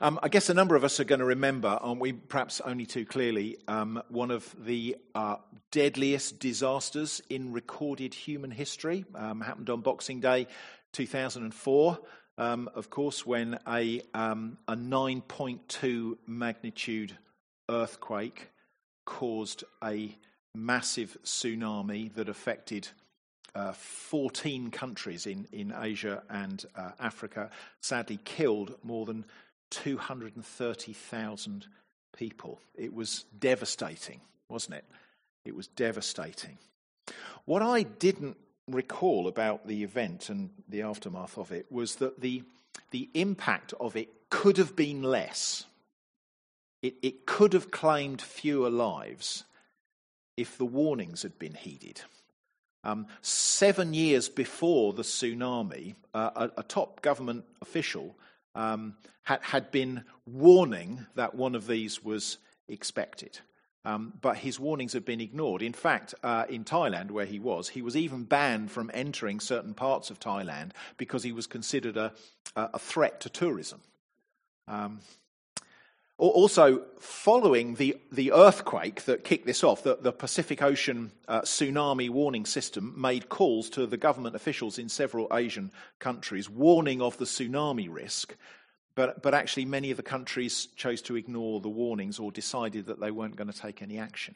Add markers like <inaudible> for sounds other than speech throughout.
Um, I guess a number of us are going to remember, aren't we, perhaps only too clearly, um, one of the uh, deadliest disasters in recorded human history. Um, happened on Boxing Day 2004, um, of course, when a, um, a 9.2 magnitude earthquake caused a massive tsunami that affected uh, 14 countries in, in Asia and uh, Africa, sadly killed more than 230,000 people. It was devastating, wasn't it? It was devastating. What I didn't recall about the event and the aftermath of it was that the, the impact of it could have been less. It, it could have claimed fewer lives if the warnings had been heeded. Um, seven years before the tsunami, uh, a, a, top government official um, had, had been warning that one of these was expected. Um, but his warnings had been ignored. In fact, uh, in Thailand, where he was, he was even banned from entering certain parts of Thailand because he was considered a, a threat to tourism. Um, also, following the, the earthquake that kicked this off, the, the Pacific Ocean uh, tsunami warning system made calls to the government officials in several Asian countries, warning of the tsunami risk. But, but actually, many of the countries chose to ignore the warnings or decided that they weren't going to take any action.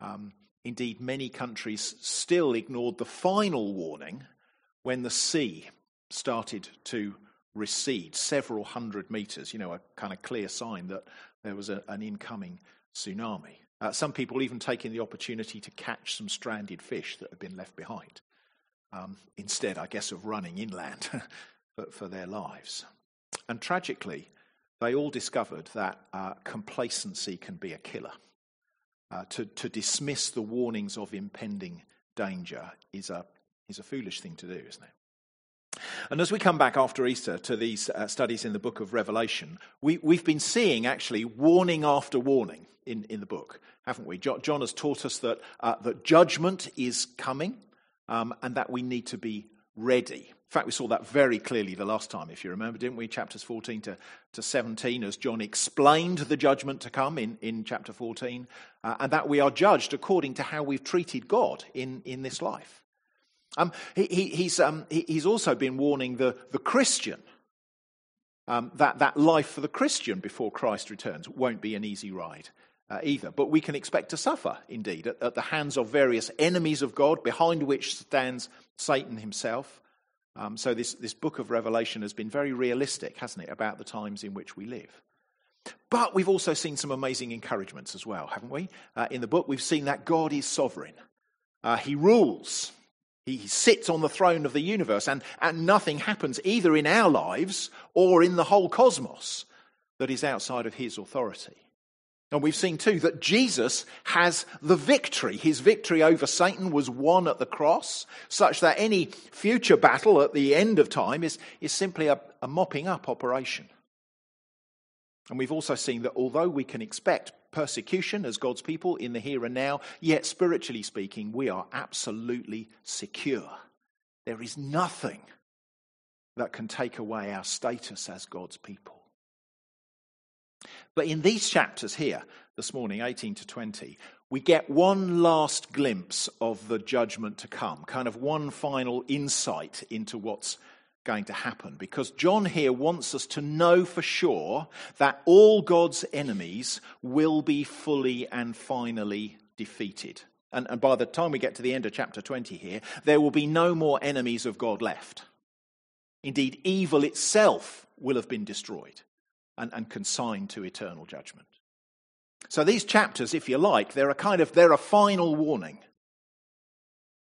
Um, indeed, many countries still ignored the final warning when the sea started to recede several hundred meters, you know, a kind of clear sign that there was a, an incoming tsunami. Uh, some people even taking the opportunity to catch some stranded fish that had been left behind, um, instead, I guess, of running inland <laughs> for, for, their lives. And tragically, they all discovered that uh, complacency can be a killer. Uh, to, to dismiss the warnings of impending danger is a, is a foolish thing to do, isn't it? And as we come back after Easter to these uh, studies in the book of Revelation, we, we've been seeing actually warning after warning in, in the book, haven't we? John has taught us that, uh, that judgment is coming um, and that we need to be ready. In fact, we saw that very clearly the last time, if you remember, didn't we? Chapters 14 to, to 17, as John explained the judgment to come in, in chapter 14, uh, and that we are judged according to how we've treated God in, in this life. Um, he, he, he's, um, he, he's also been warning the, the Christian um, that, that life for the Christian before Christ returns won't be an easy ride uh, either. But we can expect to suffer, indeed, at, at, the hands of various enemies of God, behind which stands Satan himself. Um, so, this, this book of Revelation has been very realistic, hasn't it, about the times in which we live. But we've also seen some amazing encouragements as well, haven't we? Uh, in the book, we've seen that God is sovereign, uh, He rules. He sits on the throne of the universe, and, and nothing happens either in our lives or in the whole cosmos that is outside of his authority. And we've seen too that Jesus has the victory. His victory over Satan was won at the cross, such that any future battle at the end of time is, is simply a, a mopping up operation. And we've also seen that although we can expect persecution as God's people in the here and now, yet spiritually speaking, we are absolutely secure. There is nothing that can take away our status as God's people. But in these chapters here, this morning, 18 to 20, we get one last glimpse of the judgment to come, kind of one final insight into what's going to happen because John here wants us to know for sure that all God's enemies will be fully and finally defeated. And, and, by the time we get to the end of chapter 20 here, there will be no more enemies of God left. Indeed, evil itself will have been destroyed and, and consigned to eternal judgment. So these chapters, if you like, they're a kind of they're a final warning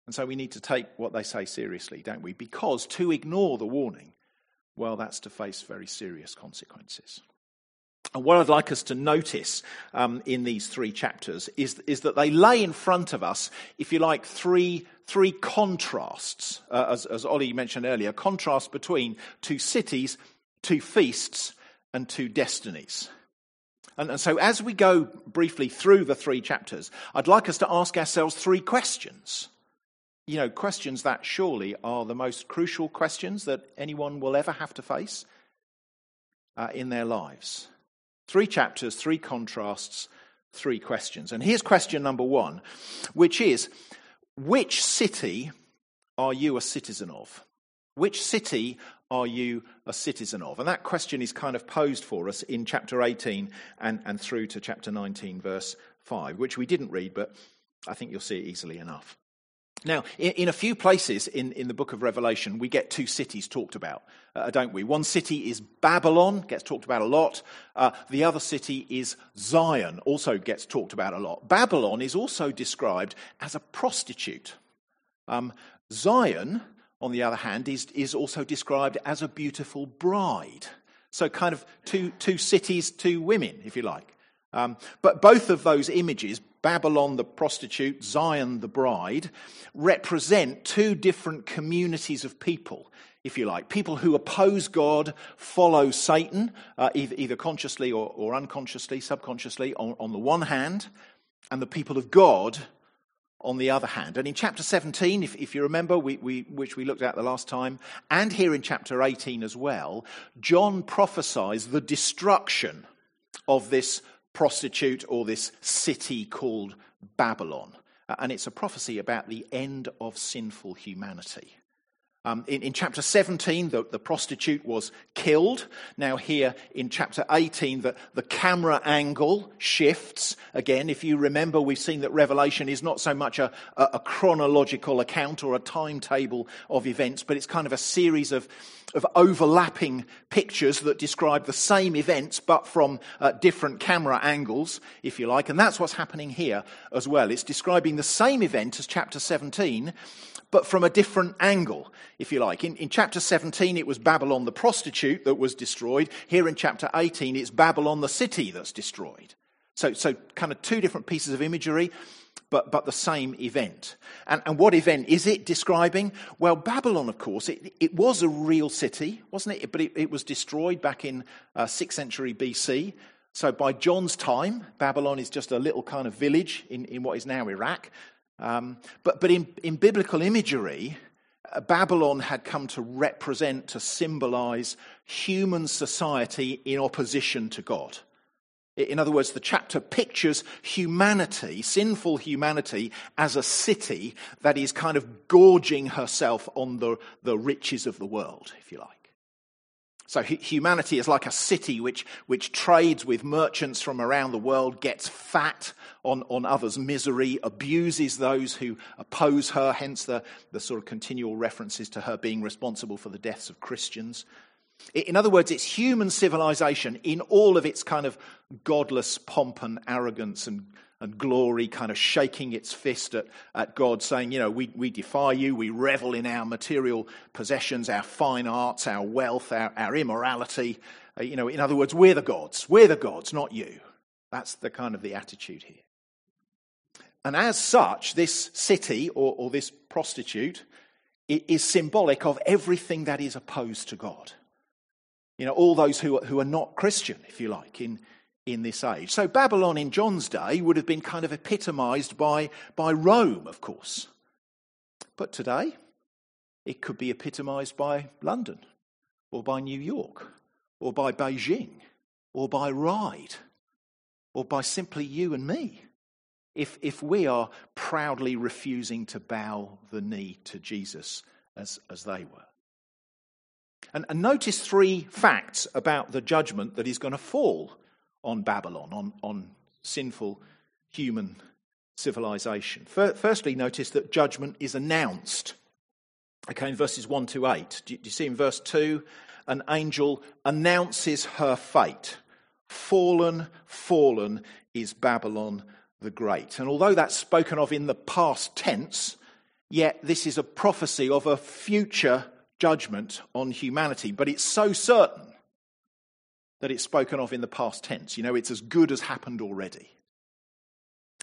and so we need to take what they say seriously, don't we? Because to ignore the warning, well, that's to face very serious consequences. And what I'd like us to notice um, in these three chapters is, is that they lay in front of us, if you like, three, three contrasts, uh, as, as Ollie mentioned earlier, contrast between two cities, two feasts, and two destinies. And, and so, as we go briefly through the three chapters, I'd like us to ask ourselves three questions you know, questions that surely are the most crucial questions that anyone will ever have to face. uh, in their lives. Three chapters, three contrasts, three questions. And here's question number one, which is which city are you a citizen of? Which city are you a citizen of? And that question is kind of posed for us in chapter 18 and, and through to chapter 19, verse 5, which we didn't read, but I think you'll see it easily enough. Now, in, in, a few places in, in the book of Revelation, we get two cities talked about, uh, don't we? One city is Babylon, gets talked about a lot. Uh, the other city is Zion, also gets talked about a lot. Babylon is also described as a prostitute. Um, Zion, on the other hand, is, is also described as a beautiful bride. So, kind of two, two cities, two women, if you like. Um, but both of those images, Babylon the prostitute, Zion the bride, represent two different communities of people, if you like. People who oppose God, follow Satan, uh, either, either, consciously or, or unconsciously, subconsciously, on, on the one hand, and the people of God on the other hand. And in chapter 17, if, if you remember, we, we, which we looked at the last time, and here in chapter 18 as well, John prophesies the destruction of this prostitute or this city called Babylon. Uh, and it's a prophecy about the end of sinful humanity. Um, in, in, chapter 17, the, the, prostitute was killed. Now, here in chapter 18, the, the camera angle shifts. Again, if you remember, we've seen that Revelation is not so much a, a, a chronological account or a timetable of events, but it's kind of a series of, of overlapping pictures that describe the same events, but from uh, different camera angles, if you like. And that's what's happening here as well. It's describing the same event as chapter 17, but from a different angle, if you like. In, in chapter 17, it was Babylon the prostitute that was destroyed. Here in chapter 18, it's Babylon the city that's destroyed. So, so kind of two different pieces of imagery, but, but the same event. And, and what event is it describing? Well, Babylon, of course, it, it was a real city, wasn't it? But it, it was destroyed back in uh, 6th century BC. So by John's time, Babylon is just a little kind of village in, in what is now Iraq. Um, but but in, in biblical imagery, uh, Babylon had come to represent, to symbolize human society in opposition to God. In other words, the chapter pictures humanity, sinful humanity, as a city that is kind of gorging herself on the, the riches of the world, if you like. So humanity is like a city which, which trades with merchants from around the world, gets fat on, on others' misery, abuses those who oppose her, hence the, the sort of continual references to her being responsible for the deaths of Christians. In other words, it's human civilization in all of its kind of godless pomp and arrogance and and glory, kind of shaking its fist at, at God, saying, You know, we, we defy you, we revel in our material possessions, our fine arts, our wealth, our, our immorality. Uh, you know, in other words, we're the gods. We're the gods, not you. That's the kind of the attitude here. And as such, this city or, or this prostitute is symbolic of everything that is opposed to God. You know, all those who, who are not Christian, if you like, in, in this age. So Babylon in John's day would have been kind of epitomized by, by Rome, of course. But today, it could be epitomized by London, or by New York, or by Beijing, or by Ryde, or by simply you and me. If, if we are proudly refusing to bow the knee to Jesus as, as they were. And, and notice three facts about the judgment that is going to fall on Babylon, on, on sinful human civilization. Firstly, notice that judgment is announced. Okay, in verses 1 to 8. Do you see in verse 2? An angel announces her fate. Fallen, fallen is Babylon the Great. And although that's spoken of in the past tense, yet this is a prophecy of a future judgment on humanity. But it's so certain that it's spoken of in the past tense. You know, it's as good as happened already.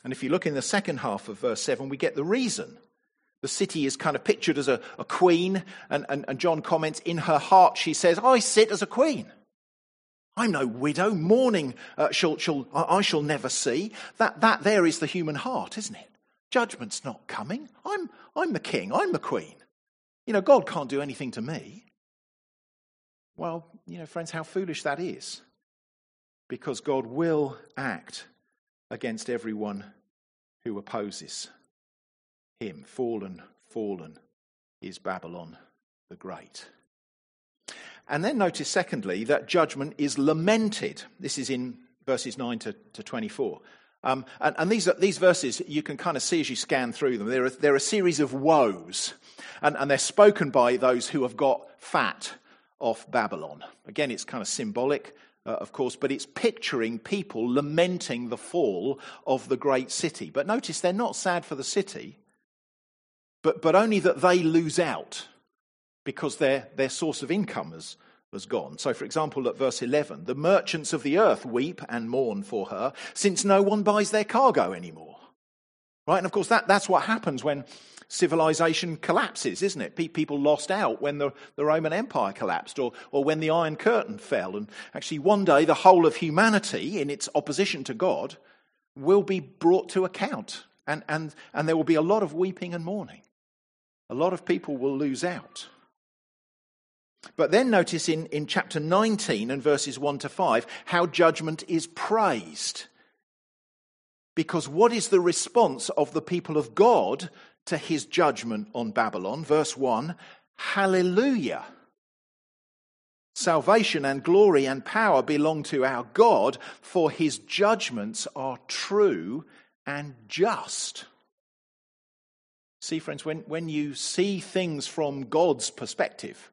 And if you look in the second half of verse 7, we get the reason. The city is kind of pictured as a, a queen, and, and, and John comments, in her heart she says, I sit as a queen. I'm no widow, mourning uh, shall, shall, I shall never see. That, that there is the human heart, isn't it? Judgment's not coming. I'm, I'm the king, I'm the queen. You know, God can't do anything to me. Well, you know, friends, how foolish that is. Because God will act against everyone who opposes him. Fallen, fallen is Babylon the Great. And then notice, secondly, that judgment is lamented. This is in verses 9 to, to 24. Um, and, and these, these verses you can kind of see as you scan through them. They're a, they're a series of woes, and, and they're spoken by those who have got fat off Babylon. Again, it's kind of symbolic, uh, of course, but it's picturing people lamenting the fall of the great city. But notice they're not sad for the city, but, but only that they lose out because their, their source of income has, has gone. So, for example, at verse 11, the merchants of the earth weep and mourn for her, since no one buys their cargo anymore. Right? And of course, that, that's what happens when civilization collapses, isn't it? People lost out when the, the Roman Empire collapsed or, or when the Iron Curtain fell. And actually, one day, the whole of humanity, in its opposition to God, will be brought to account. And, and, and there will be a lot of weeping and mourning. A lot of people will lose out. But then notice in, in chapter 19 and verses 1 to 5 how judgment is praised. Because what is the response of the people of God to his judgment on Babylon? Verse 1 Hallelujah. Salvation and glory and power belong to our God, for his judgments are true and just. See, friends, when, when you see things from God's perspective,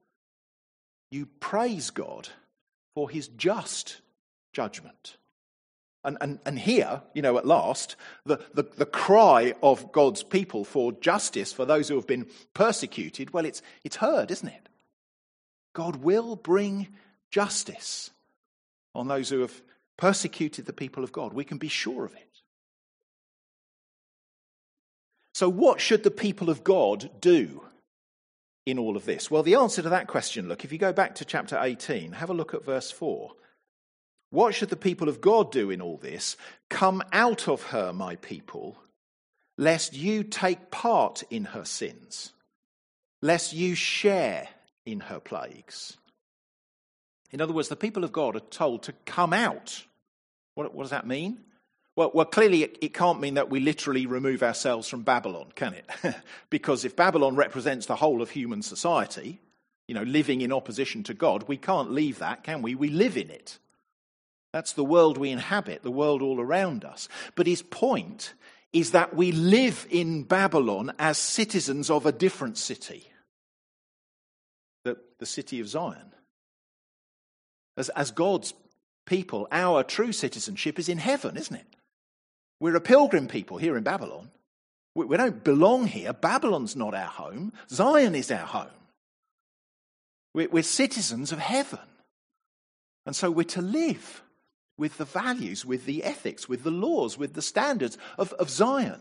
you praise God for his just judgment. And, and, and here, you know, at last, the, the, the cry of God's people for justice for those who have been persecuted, well, it's, it's heard, isn't it? God will bring justice on those who have persecuted the people of God. We can be sure of it. So, what should the people of God do in all of this? Well, the answer to that question, look, if you go back to chapter 18, have a look at verse 4. What should the people of God do in all this? Come out of her, my people, lest you take part in her sins, lest you share in her plagues. In other words, the people of God are told to come out. What, what does that mean? Well, well clearly, it, it, can't mean that we literally remove ourselves from Babylon, can it? <laughs> because if Babylon represents the whole of human society, you know, living in opposition to God, we can't leave that, can we? We live in it. That's the world we inhabit, the world all around us. But his point is that we live in Babylon as citizens of a different city, the, the city of Zion. As, as God's people, our true citizenship is in heaven, isn't it? We're a pilgrim people here in Babylon. We, we don't belong here. Babylon's not our home, Zion is our home. We're, we're citizens of heaven. And so we're to live with the values, with the ethics, with the laws, with the standards of, of Zion,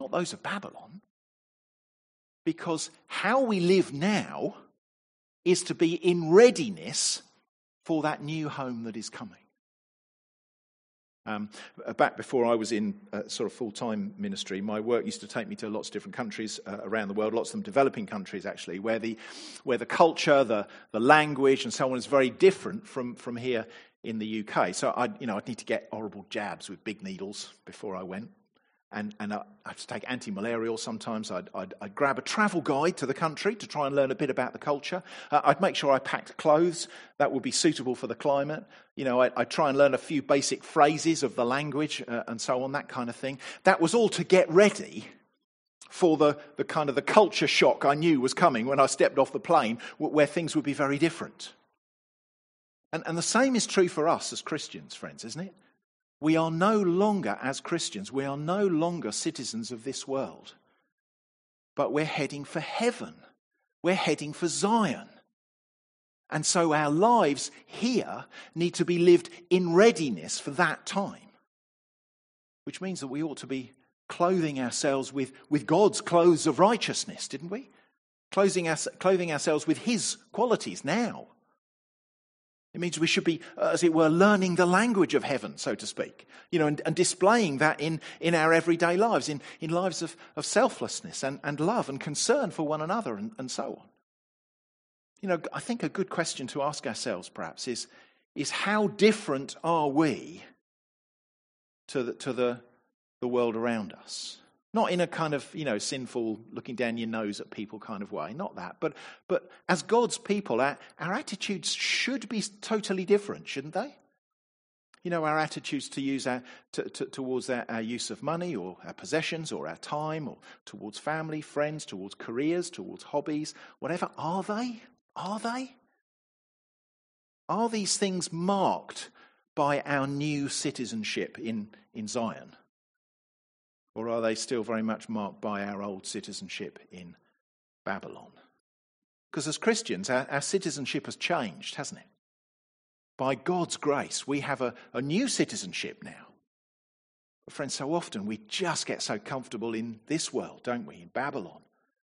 not those of Babylon. Because how we live now is to be in readiness for that new home that is coming. Um, back before I was in uh, sort of full time ministry, my work used to take me to lots of different countries uh, around the world, lots of them developing countries actually, where the, where the culture, the, the language, and so on is very different from, from here in the UK. So I'd, you know, I'd need to get horrible jabs with big needles before I went and, and I have to take anti malarial sometimes. I'd, I'd, I'd, grab a travel guide to the country to try and learn a bit about the culture. Uh, I'd make sure I packed clothes that would be suitable for the climate. You know, I'd, I'd try and learn a few basic phrases of the language uh, and so on, that kind of thing. That was all to get ready for the, the kind of the culture shock I knew was coming when I stepped off the plane, where things would be very different. And, and the same is true for us as Christians, friends, isn't it? We are no longer, as Christians, we are no longer citizens of this world, but we're heading for heaven. We're heading for Zion. And so our lives here need to be lived in readiness for that time, which means that we ought to be clothing ourselves with, with God's clothes of righteousness, didn't we? Clothing, our, clothing ourselves with His qualities now. It means we should be, uh, as it were, learning the language of heaven, so to speak, you know, and, and displaying that in, in our everyday lives, in, in lives of, of selflessness and, and love and concern for one another and, and so on. you know, I think a good question to ask ourselves perhaps is, is how different are we to the, to the, the world around us? Not in a kind of, you know, sinful, looking down your nose at people kind of way, not that. But, but as God's people, our, our attitudes should be totally different, shouldn't they? You know, our attitudes to use our, to, to, towards our, our use of money or our possessions or our time or towards family, friends, towards careers, towards hobbies, whatever, are they? Are they? Are these things marked by our new citizenship in, in Zion? Or are they still very much marked by our old citizenship in Babylon? Because as Christians, our, our citizenship has changed, hasn't it? By God's grace, we have a, a new citizenship now. But friends, so often we just get so comfortable in this world, don't we? In Babylon.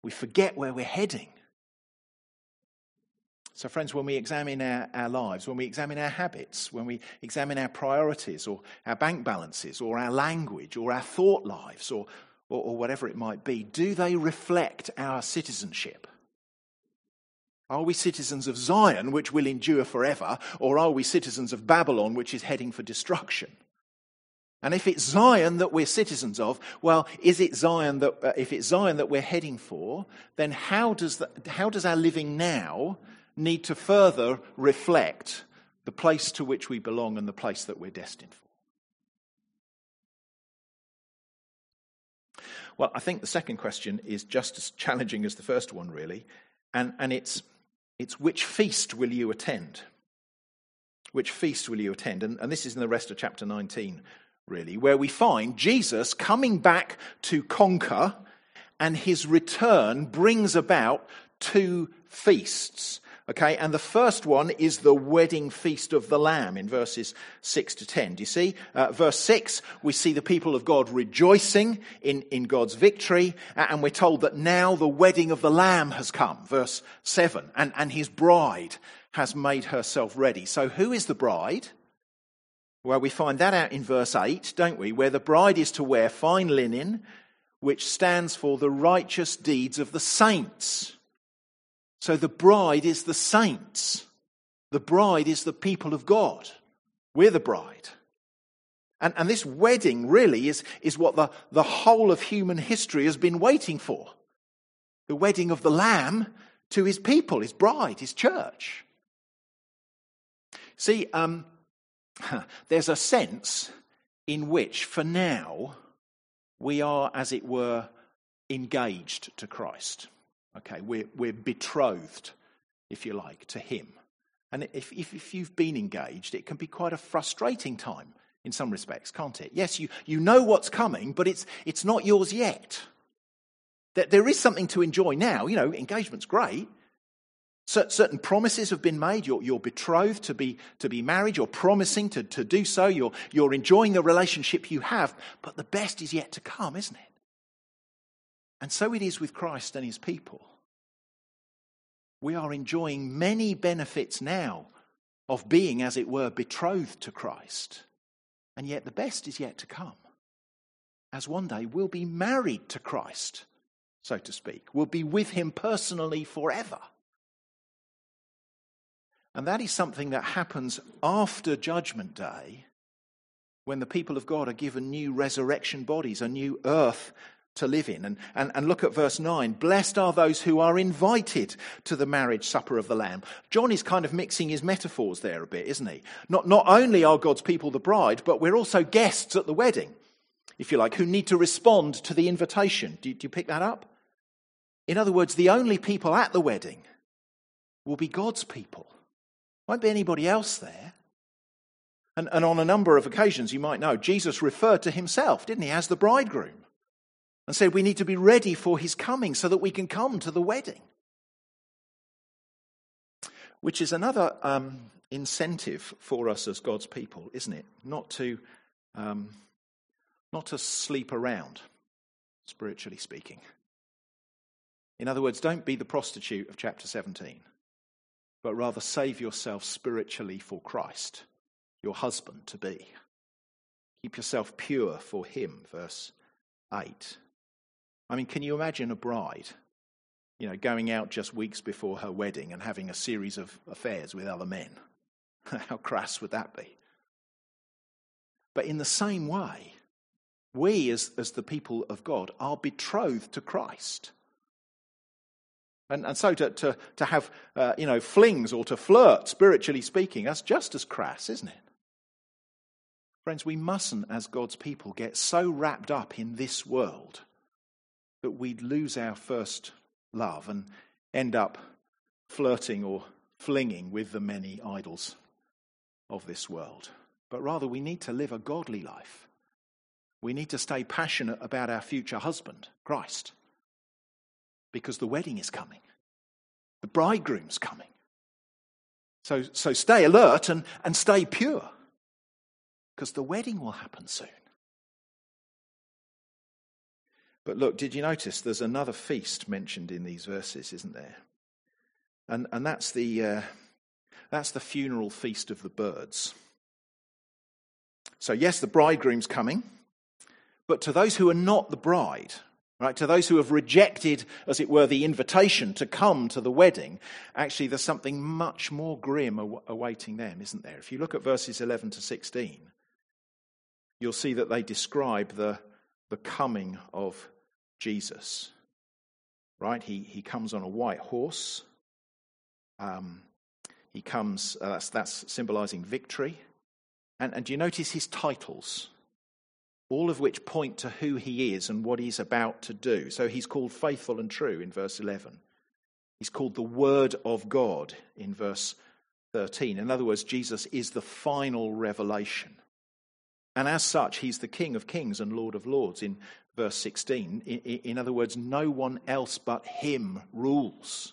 We forget where we're heading. So, friends, when we examine our, our lives, when we examine our habits, when we examine our priorities or our bank balances or our language or our thought lives or, or, or whatever it might be, do they reflect our citizenship? Are we citizens of Zion, which will endure forever, or are we citizens of Babylon, which is heading for destruction? And if it's Zion that we're citizens of, well, is it Zion that, uh, if it's Zion that we're heading for, then how does, the, how does our living now need to further reflect the place to which we belong and the place that we're destined for. Well, I think the second question is just as challenging as the first one, really, and, and it's, it's which feast will you attend? Which feast will you attend? And, and this is in the rest of chapter 19, really, where we find Jesus coming back to conquer, and his return brings about two feasts. Okay, and the first one is the wedding feast of the Lamb in verses 6 to 10. Do you see? Uh, verse 6, we see the people of God rejoicing in, in God's victory, and we're told that now the wedding of the Lamb has come. Verse 7, and, and his bride has made herself ready. So who is the bride? Well, we find that out in verse 8, don't we? Where the bride is to wear fine linen, which stands for the righteous deeds of the saints. So the bride is the saints. The bride is the people of God. We're the bride. And, and this wedding really is, is what the, the whole of human history has been waiting for. The wedding of the Lamb to his people, his bride, his church. See, um, <laughs> there's a sense in which, for now, we are, as it were, engaged to Christ. Okay, we're, we're betrothed, if you like, to Him. And if, if, if you've been engaged, it can be quite a frustrating time in some respects, can't it? Yes, you, you know what's coming, but it's, it's not yours yet. That there is something to enjoy now. You know, engagement's great. Certain promises have been made. You're, you're betrothed to be, to be married. You're promising to, to do so. You're, you're enjoying the relationship you have. But the best is yet to come, isn't it? And so it is with Christ and his people. We are enjoying many benefits now of being, as it were, betrothed to Christ. And yet the best is yet to come. As one day we'll be married to Christ, so to speak. We'll be with him personally forever. And that is something that happens after Judgment Day when the people of God are given new resurrection bodies, a new earth to live in. And, and, and look at verse 9. Blessed are those who are invited to the marriage supper of the Lamb. John is kind of mixing his metaphors there a bit, isn't he? Not, not only are God's people the bride, but we're also guests at the wedding, if you like, who need to respond to the invitation. Do, do you pick that up? In other words, the only people at the wedding will be God's people. Won't be anybody else there. And, and on a number of occasions, you might know, Jesus referred to himself, didn't he, as the bridegroom and said we need to be ready for his coming so that we can come to the wedding. Which is another um, incentive for us as God's people, isn't it? Not to, um, not to sleep around, spiritually speaking. In other words, don't be the prostitute of chapter 17, but rather save yourself spiritually for Christ, your husband to be. Keep yourself pure for him, verse 8. I mean, can you imagine a bride you know, going out just weeks before her wedding and having a series of affairs with other men. <laughs> How crass would that be? But in the same way, we, as, as the people of God, are betrothed to Christ. And, and so to, to, to have, uh, you know, flings or to flirt, spiritually speaking, that's just as crass, isn't it? Friends, we mustn't, as God's people, get so wrapped up in this world that we'd lose our first love and end up flirting or flinging with the many idols of this world. But rather, we need to live a godly life. We need to stay passionate about our future husband, Christ, because the wedding is coming, the bridegroom's coming. So, so stay alert and, and stay pure, because the wedding will happen soon. But look, did you notice there's another feast mentioned in these verses, isn't there? And, and that's, the, uh, that's the funeral feast of the birds. So, yes, the bridegroom's coming, but to those who are not the bride, right, to those who have rejected, as it were, the invitation to come to the wedding, actually there's something much more grim awaiting them, isn't there? If you look at verses 11 to 16, you'll see that they describe the, the coming of Jesus. Right? He, he comes on a white horse. Um, he comes, uh, that's, that's symbolizing victory. And, and do you notice his titles? All of which point to who he is and what he's about to do. So he's called faithful and true in verse 11. He's called the Word of God in verse 13. In other words, Jesus is the final revelation. And as such, he's the King of kings and Lord of lords in verse 16. In, other words, no one else but him rules.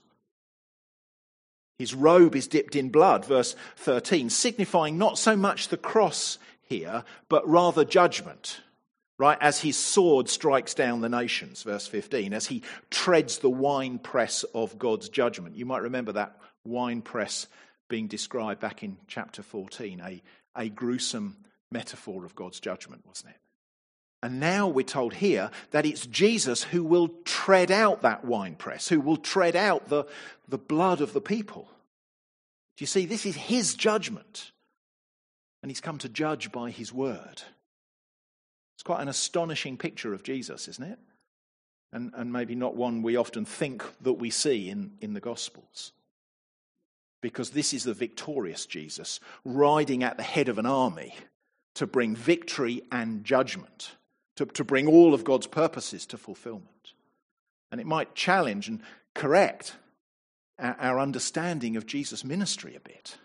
His robe is dipped in blood, verse 13, signifying not so much the cross here, but rather judgment, right? As his sword strikes down the nations, verse 15, as he treads the winepress of God's judgment. You might remember that winepress being described back in chapter 14, a, a gruesome metaphor of God's judgment, wasn't it? And now we're told here that it's Jesus who will tread out that winepress, who will tread out the, the blood of the people. Do you see? This is his judgment. And he's come to judge by his word. It's quite an astonishing picture of Jesus, isn't it? And, and maybe not one we often think that we see in, in the Gospels. Because this is the victorious Jesus riding at the head of an army to bring victory and judgment to, to bring all of God's purposes to fulfillment. And it might challenge and correct our, our understanding of Jesus' ministry a bit.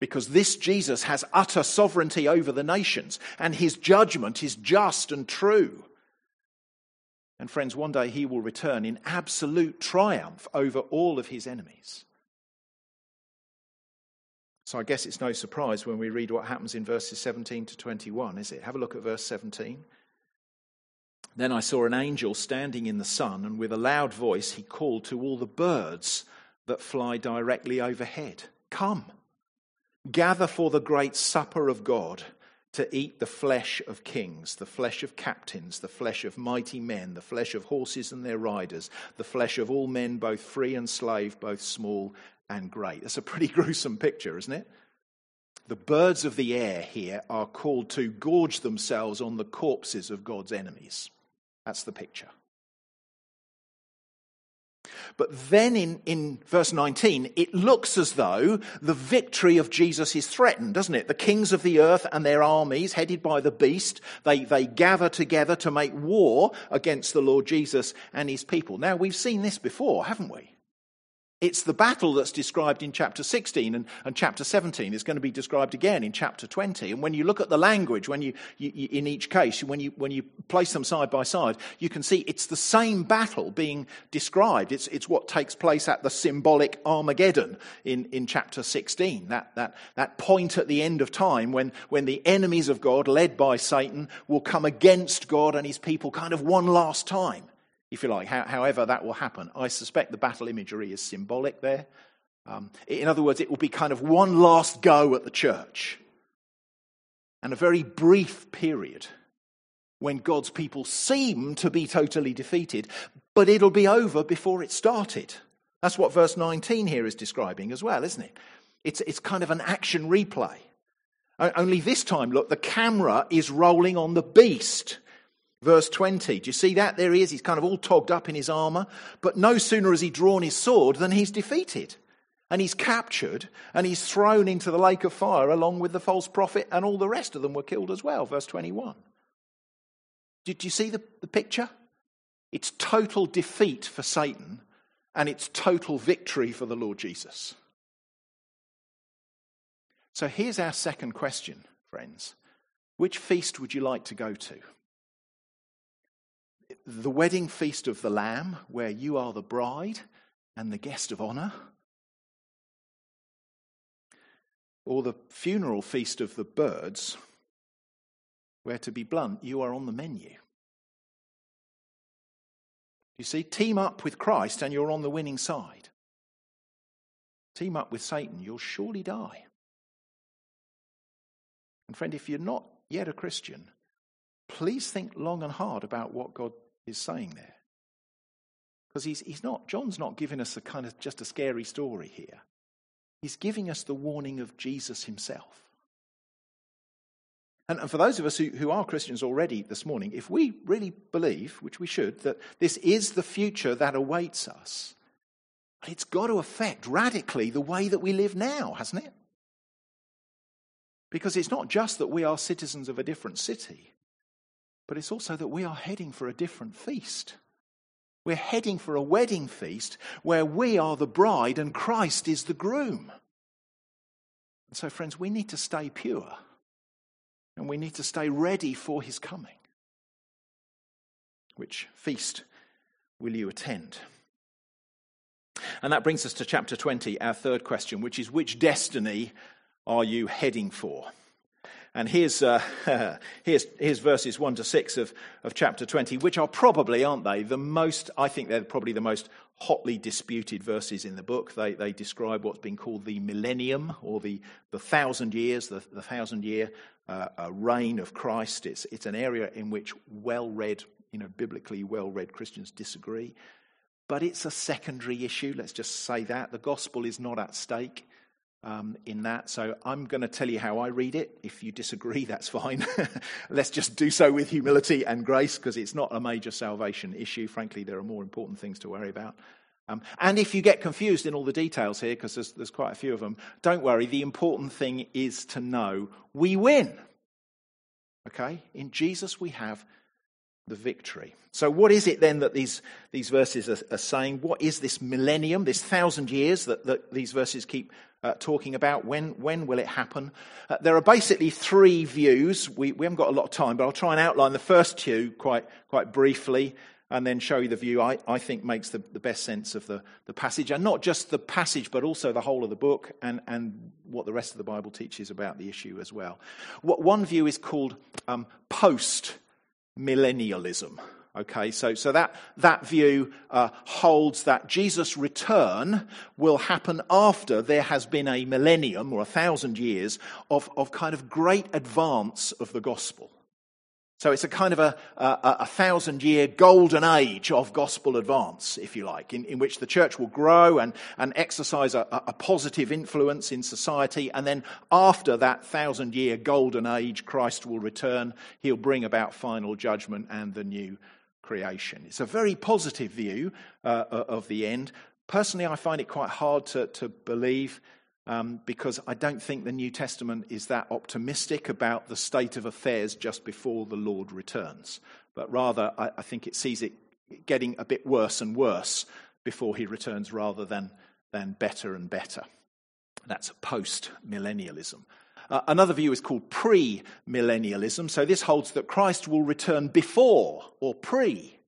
Because this Jesus has utter sovereignty over the nations, and his judgment is just and true. And friends, one day he will return in absolute triumph over all of his enemies. So I guess it's no surprise when we read what happens in verses 17 to 21, is it? Have a look at verse 17. Then I saw an angel standing in the sun, and with a loud voice he called to all the birds that fly directly overhead Come, gather for the great supper of God to eat the flesh of kings, the flesh of captains, the flesh of mighty men, the flesh of horses and their riders, the flesh of all men, both free and slave, both small and great. That's a pretty <laughs> gruesome picture, isn't it? The birds of the air here are called to gorge themselves on the corpses of God's enemies. That's the picture. But then in, in verse 19, it looks as though the victory of Jesus is threatened, doesn't it? The kings of the earth and their armies, headed by the beast, they, they gather together to make war against the Lord Jesus and his people. Now, we've seen this before, haven't we? It's the battle that's described in chapter 16 and, and, chapter 17 is going to be described again in chapter 20. And when you look at the language, when you, you, you, in each case, when you, when you place them side by side, you can see it's the same battle being described. It's, it's what takes place at the symbolic Armageddon in, in chapter 16. That, that, that point at the end of time when, when the enemies of God, led by Satan, will come against God and his people kind of one last time if you like, however that will happen. I suspect the battle imagery is symbolic there. Um, in other words, it will be kind of one last go at the church and a very brief period when God's people seem to be totally defeated but it'll be over before it started. That's what verse 19 here is describing as well, isn't it? It's, it's kind of an action replay. Only this time, look, the camera is rolling on the beast. Verse 20. Do you see that? There he is. He's kind of all togged up in his armor. But no sooner has he drawn his sword than he's defeated. And he's captured and he's thrown into the lake of fire along with the false prophet, and all the rest of them were killed as well. Verse 21. Did you see the, the picture? It's total defeat for Satan and it's total victory for the Lord Jesus. So here's our second question, friends. Which feast would you like to go to? The wedding feast of the Lamb, where you are the bride and the guest of honor? Or the funeral feast of the birds, where, to be blunt, you are on the menu? You see, team up with Christ and you're on the winning side. Team up with Satan, you'll surely die. And friend, if you're not yet a Christian, please think long and hard about what God is saying there. Because he's, he's not, John's not giving us a kind of just a scary story here. He's giving us the warning of Jesus himself. And, and for those of us who, who are Christians already this morning, if we really believe, which we should, that this is the future that awaits us, it's got to affect radically the way that we live now, hasn't it? Because it's not just that we are citizens of a different city, but it's also that we are heading for a different feast. We're heading for a wedding feast where we are the bride and Christ is the groom. And so, friends, we need to stay pure and we need to stay ready for his coming. Which feast will you attend? And that brings us to chapter 20, our third question, which is which destiny are you heading for? And here's, uh, <laughs> here's, here's verses 1 to 6 of, of chapter 20, which are probably, aren't they, the most, I think they're probably the most hotly disputed verses in the book. They, they describe what's been called the millennium or the, the thousand years, the, the thousand year uh, reign of Christ. It's, it's an area in which well read, you know, biblically well read Christians disagree. But it's a secondary issue, let's just say that. The gospel is not at stake um, in that. So I'm going to tell you how I read it. If you disagree, <laughs> that's fine. <laughs> Let's just do so with humility and grace because it's not a major salvation issue. Frankly, there are more important things to worry about. Um, and if you get confused in all the details here, because there's, there's quite a few of them, don't worry. The important thing is to know we win. Okay? In Jesus, we have the victory. So, what is it then that these, these verses are, are saying? What is this millennium, this thousand years that, that these verses keep uh, talking about? When, when will it happen? Uh, there are basically three views. We, we haven't got a lot of time, but I'll try and outline the first two quite, quite briefly and then show you the view I, I think makes the, the best sense of the, the passage. And not just the passage, but also the whole of the book and, and what the rest of the Bible teaches about the issue as well. What one view is called um, post millennialism. Okay, so, so that, that view uh, holds that Jesus' return will happen after there has been a millennium or a thousand years of, of kind of great advance of the gospel. So it's a kind of a, a, a, thousand year golden age of gospel advance, if you like, in, in which the church will grow and, and exercise a, a, positive influence in society. And then after that thousand year golden age, Christ will return. He'll bring about final judgment and the new creation. It's a very positive view uh, of the end. Personally, I find it quite hard to, to believe um, because I don't think the New Testament is that optimistic about the state of affairs just before the Lord returns. But rather, I, I think it sees it getting a bit worse and worse before he returns rather than, than better and better. That's post millennialism. Uh, another view is called pre millennialism. So this holds that Christ will return before or pre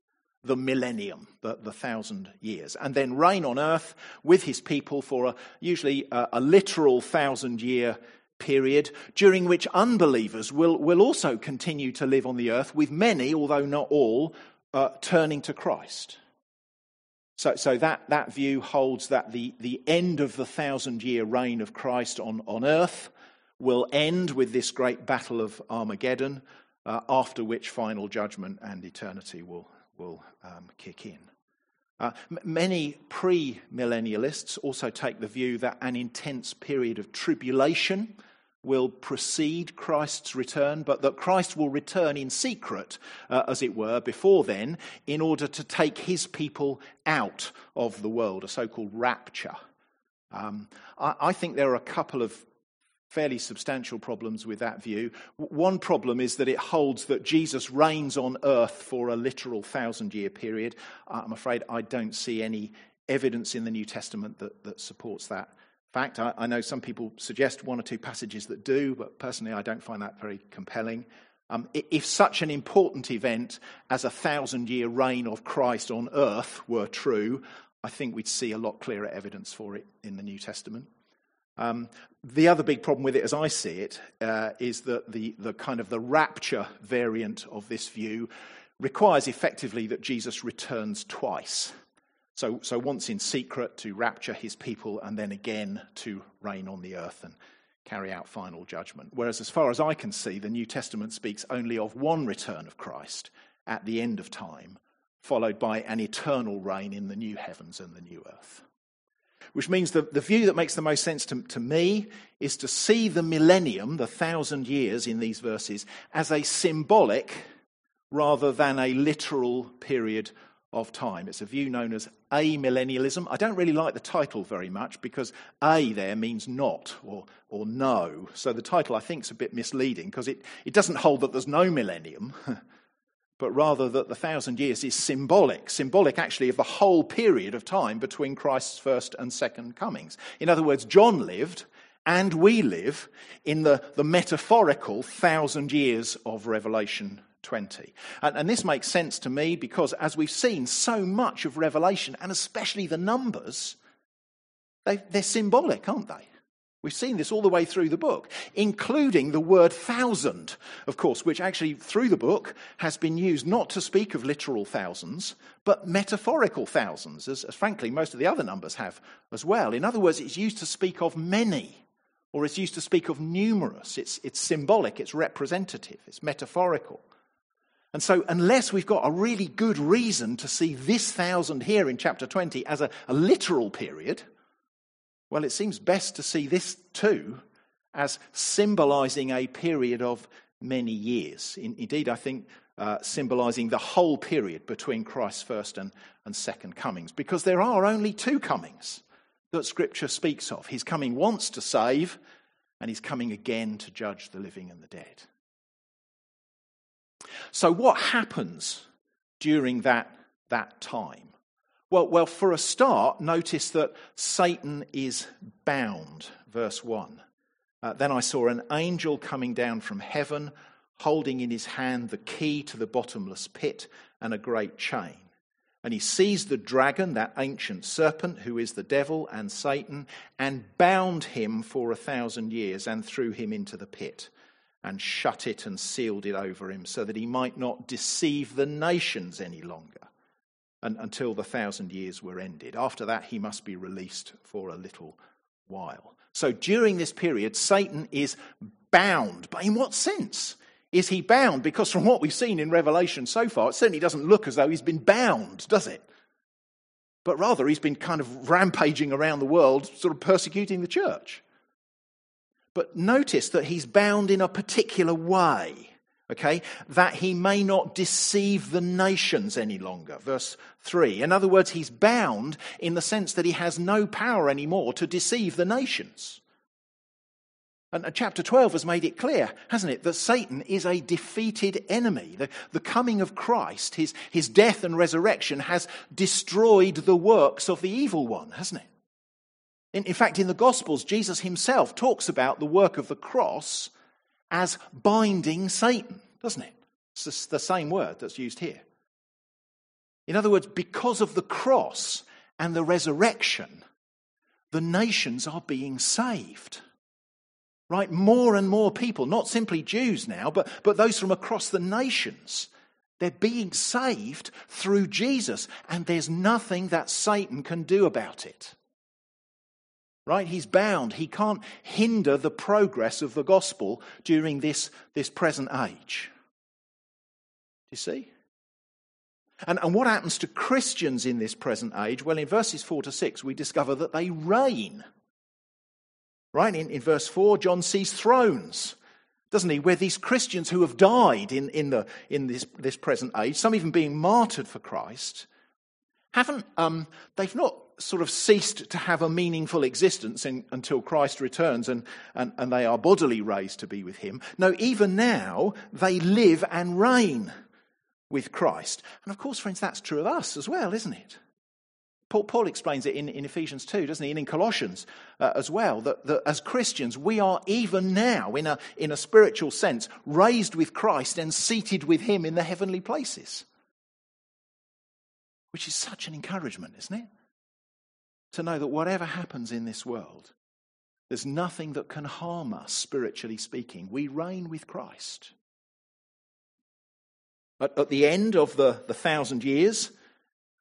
the millennium, the, the, thousand years, and then reign on earth with his people for a, usually a, a literal thousand year period during which unbelievers will, will also continue to live on the earth, with many, although not all, uh, turning to Christ. So, so that, that view holds that the, the end of the thousand year reign of Christ on, on earth will end with this great battle of Armageddon, uh, after which final judgment and eternity will will um, kick in. Uh, m- many pre-millennialists also take the view that an intense period of tribulation will precede Christ's return, but that Christ will return in secret, uh, as it were, before then, in order to take his people out of the world, a so called rapture. Um, I, I, think there are a couple of fairly substantial problems with that view. One problem is that it holds that Jesus reigns on earth for a literal thousand year period. I'm afraid I don't see any evidence in the New Testament that, that supports that fact. I, I, know some people suggest one or two passages that do, but personally I don't find that very compelling. Um, if such an important event as a thousand year reign of Christ on earth were true, I think we'd see a lot clearer evidence for it in the New Testament. Um, the other big problem with it, as I see it, uh, is that the, the kind of the rapture variant of this view requires effectively that Jesus returns twice. So, so once in secret to rapture his people, and then again to reign on the earth and carry out final judgment. Whereas, as far as I can see, the New Testament speaks only of one return of Christ at the end of time, followed by an eternal reign in the new heavens and the new earth. Which means that the view that makes the most sense to, to me is to see the millennium, the thousand years in these verses, as a symbolic rather than a literal period of time. It's a view known as amillennialism. I don't really like the title very much because a there means not or, or no. So the title I think is a bit misleading because it, it doesn't hold that there's no millennium, <laughs> but rather that the thousand years is symbolic, symbolic actually of the whole period of time between Christ's first and second comings. In other words, John lived and we live in the, the metaphorical thousand years of Revelation 20. And, and, this makes sense to me because, as we've seen, so much of Revelation, and especially the numbers, they, they're symbolic, aren't they? We've seen this all the way through the book, including the word thousand, of course, which actually through the book has been used not to speak of literal thousands, but metaphorical thousands, as, as frankly most of the other numbers have as well. In other words, it's used to speak of many, or it's used to speak of numerous. It's, it's symbolic, it's representative, it's metaphorical. And so, unless we've got a really good reason to see this thousand here in chapter 20 as a, a literal period, well, it seems best to see this too as symbolizing a period of many years. In, indeed, I think uh, symbolizing the whole period between Christ's first and, and second comings, because there are only two comings that Scripture speaks of. He's coming once to save, and he's coming again to judge the living and the dead. So, what happens during that, that time? Well, well, for a start, notice that Satan is bound. Verse 1. Uh, then I saw an angel coming down from heaven, holding in his hand the key to the bottomless pit and a great chain. And he seized the dragon, that ancient serpent, who is the devil and Satan, and bound him for a thousand years and threw him into the pit and shut it and sealed it over him so that he might not deceive the nations any longer and, until the thousand years were ended. After that, he must be released for a little while. So during this period, Satan is bound. But in what sense? Is he bound? Because from what we've seen in Revelation so far, it certainly doesn't look as though he's been bound, does it? But rather, he's been kind of rampaging around the world, sort of persecuting the church. But notice that he's bound in a particular way, okay? That he may not deceive the nations any longer. Verse 3. In other words, he's bound in the sense that he has no power anymore to deceive the nations. And chapter 12 has made it clear, hasn't it, that Satan is a defeated enemy. The, the coming of Christ, his, his death and resurrection, has destroyed the works of the evil one, hasn't it? In, in fact, in the Gospels, Jesus himself talks about the work of the cross as binding Satan, doesn't it? It's the same word that's used here. In other words, because of the cross and the resurrection, the nations are being saved. Right? More and more people, not simply Jews now, but, but those from across the nations, they're being saved through Jesus, and there's nothing that Satan can do about it. Right? He's bound. He can't hinder the progress of the gospel during this, this present age. You see? And, and what happens to Christians in this present age? Well, in verses 4 to 6, we discover that they reign. Right? In, in verse 4, John sees thrones, doesn't he? Where these Christians who have died in, in, the, in this, this present age, some even being martyred for Christ, haven't, um, they've not sort of ceased to have a meaningful existence in, until Christ returns and, and, and they are bodily raised to be with him. No, even now, they live and reign with Christ. And of course, friends, that's true of us as well, isn't it? Paul, Paul explains it in, in, Ephesians 2, doesn't he? And in Colossians uh, as well, that, that as Christians, we are even now, in a, in a spiritual sense, raised with Christ and seated with him in the heavenly places. Which is such an encouragement, isn't it? To know that whatever happens in this world, there's nothing that can harm us, spiritually speaking. We reign with Christ. At, at the end of the, the thousand years,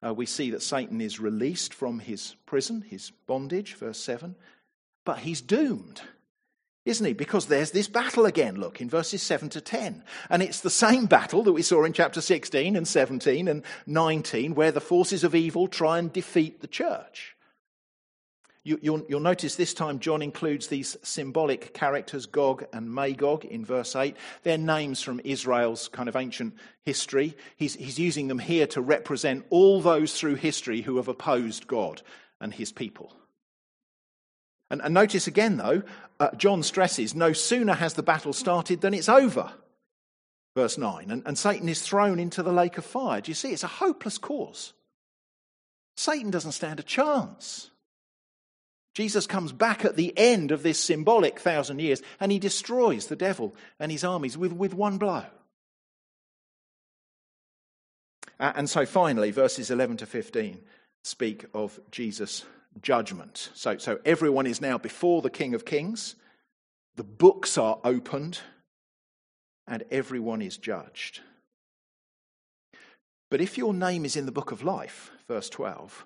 uh, we see that Satan is released from his prison, his bondage, verse 7. But he's doomed, isn't he? Because there's this battle again, look, in verses 7 to 10. And it's the same battle that we saw in chapter 16 and 17 and 19, where the forces of evil try and defeat the church. You, will you'll notice this time John includes these symbolic characters, Gog and Magog, in verse 8. They're names from Israel's kind of ancient history. He's, he's using them here to represent all those through history who have opposed God and his people. And, and notice again, though, uh, John stresses no sooner has the battle started than it's over. Verse 9. And, and Satan is thrown into the lake of fire. Do you see? It's a hopeless cause. Satan doesn't stand a chance. Jesus comes back at the end of this symbolic thousand years and he destroys the devil and his armies with, with one blow. And so finally, verses 11 to 15 speak of Jesus' judgment. So, so everyone is now before the King of Kings, the books are opened, and everyone is judged. But if your name is in the book of life, verse 12,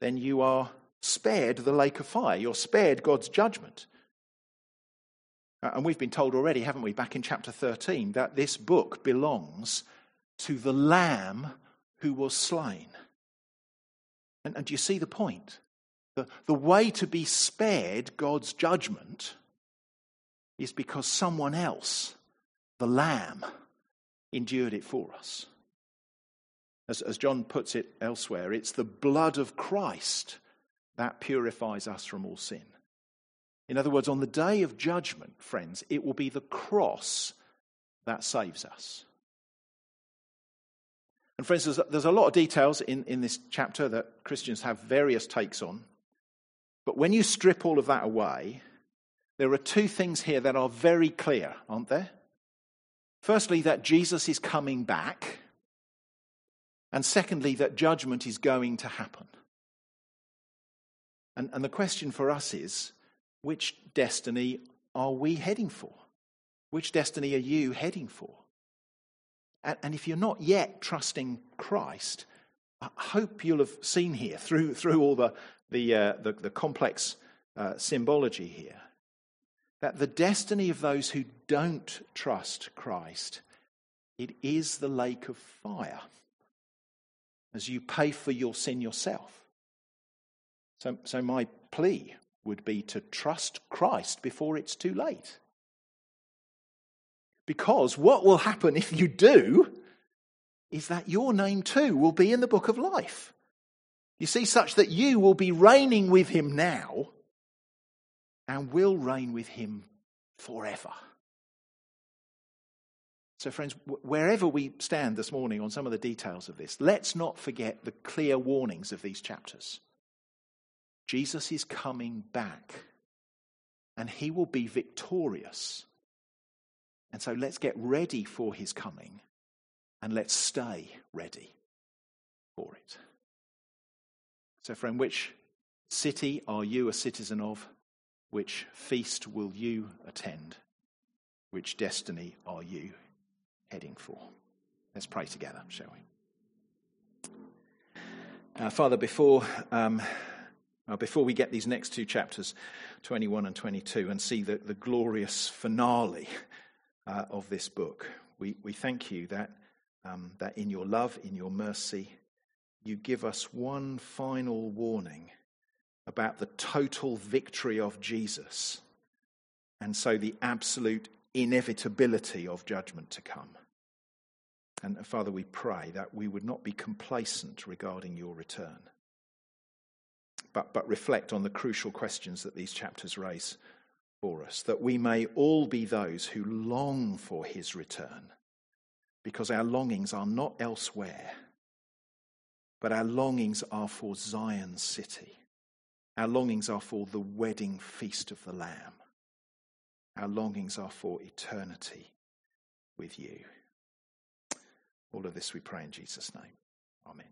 then you are spared the lake of fire. You're spared God's judgment. Uh, and we've been told already, haven't we, back in chapter 13, that this book belongs to the Lamb who was slain. And, and do you see the point? The, the way to be spared God's judgment is because someone else, the Lamb, endured it for us. As, as John puts it elsewhere, it's the blood of Christ that purifies us from all sin. In other words, on the day of judgment, friends, it will be the cross that saves us. And, friends, there's, there's a lot of details in, in this chapter that Christians have various takes on. But when you strip all of that away, there are two things here that are very clear, aren't there? Firstly, that Jesus is coming back. And secondly, that judgment is going to happen. And, and the question for us is which destiny are we heading for? Which destiny are you heading for? And, and if you're not yet trusting Christ, I hope you'll have seen here through, through all the, the, uh, the, the, complex uh, symbology here that the destiny of those who don't trust Christ it is the lake of fire as you pay for your sin yourself so, so my plea would be to trust Christ before it's too late. Because what will happen <laughs> if you do is that your name too will be in the book of life. You see, such that you will be reigning with him now and will reign with him forever. So, friends, wherever we stand this morning on some of the details of this, let's not forget the clear warnings of these chapters. Jesus is coming back and he will be victorious. And so let's get ready for his coming and let's stay ready for it. So, friend, which city are you a citizen of? Which feast will you attend? Which destiny are you heading for? Let's pray together, shall we? Uh, Father, before. Um, uh, before we get these next two chapters, 21 and 22, and see the, the glorious finale uh, of this book. We, we thank you that um, that in your love, in your mercy, you give us one final warning about the total victory of Jesus, and so the absolute inevitability of judgment to come. And uh, Father, we pray that we would not be complacent regarding your return, but, but reflect on the crucial questions that these chapters raise for us, that we may all be those who long for his return, because our longings are not elsewhere, but our longings are for Zion's city. Our longings are for the wedding feast of the Lamb. Our longings are for eternity with you. All of this we pray in Jesus' name. Amen.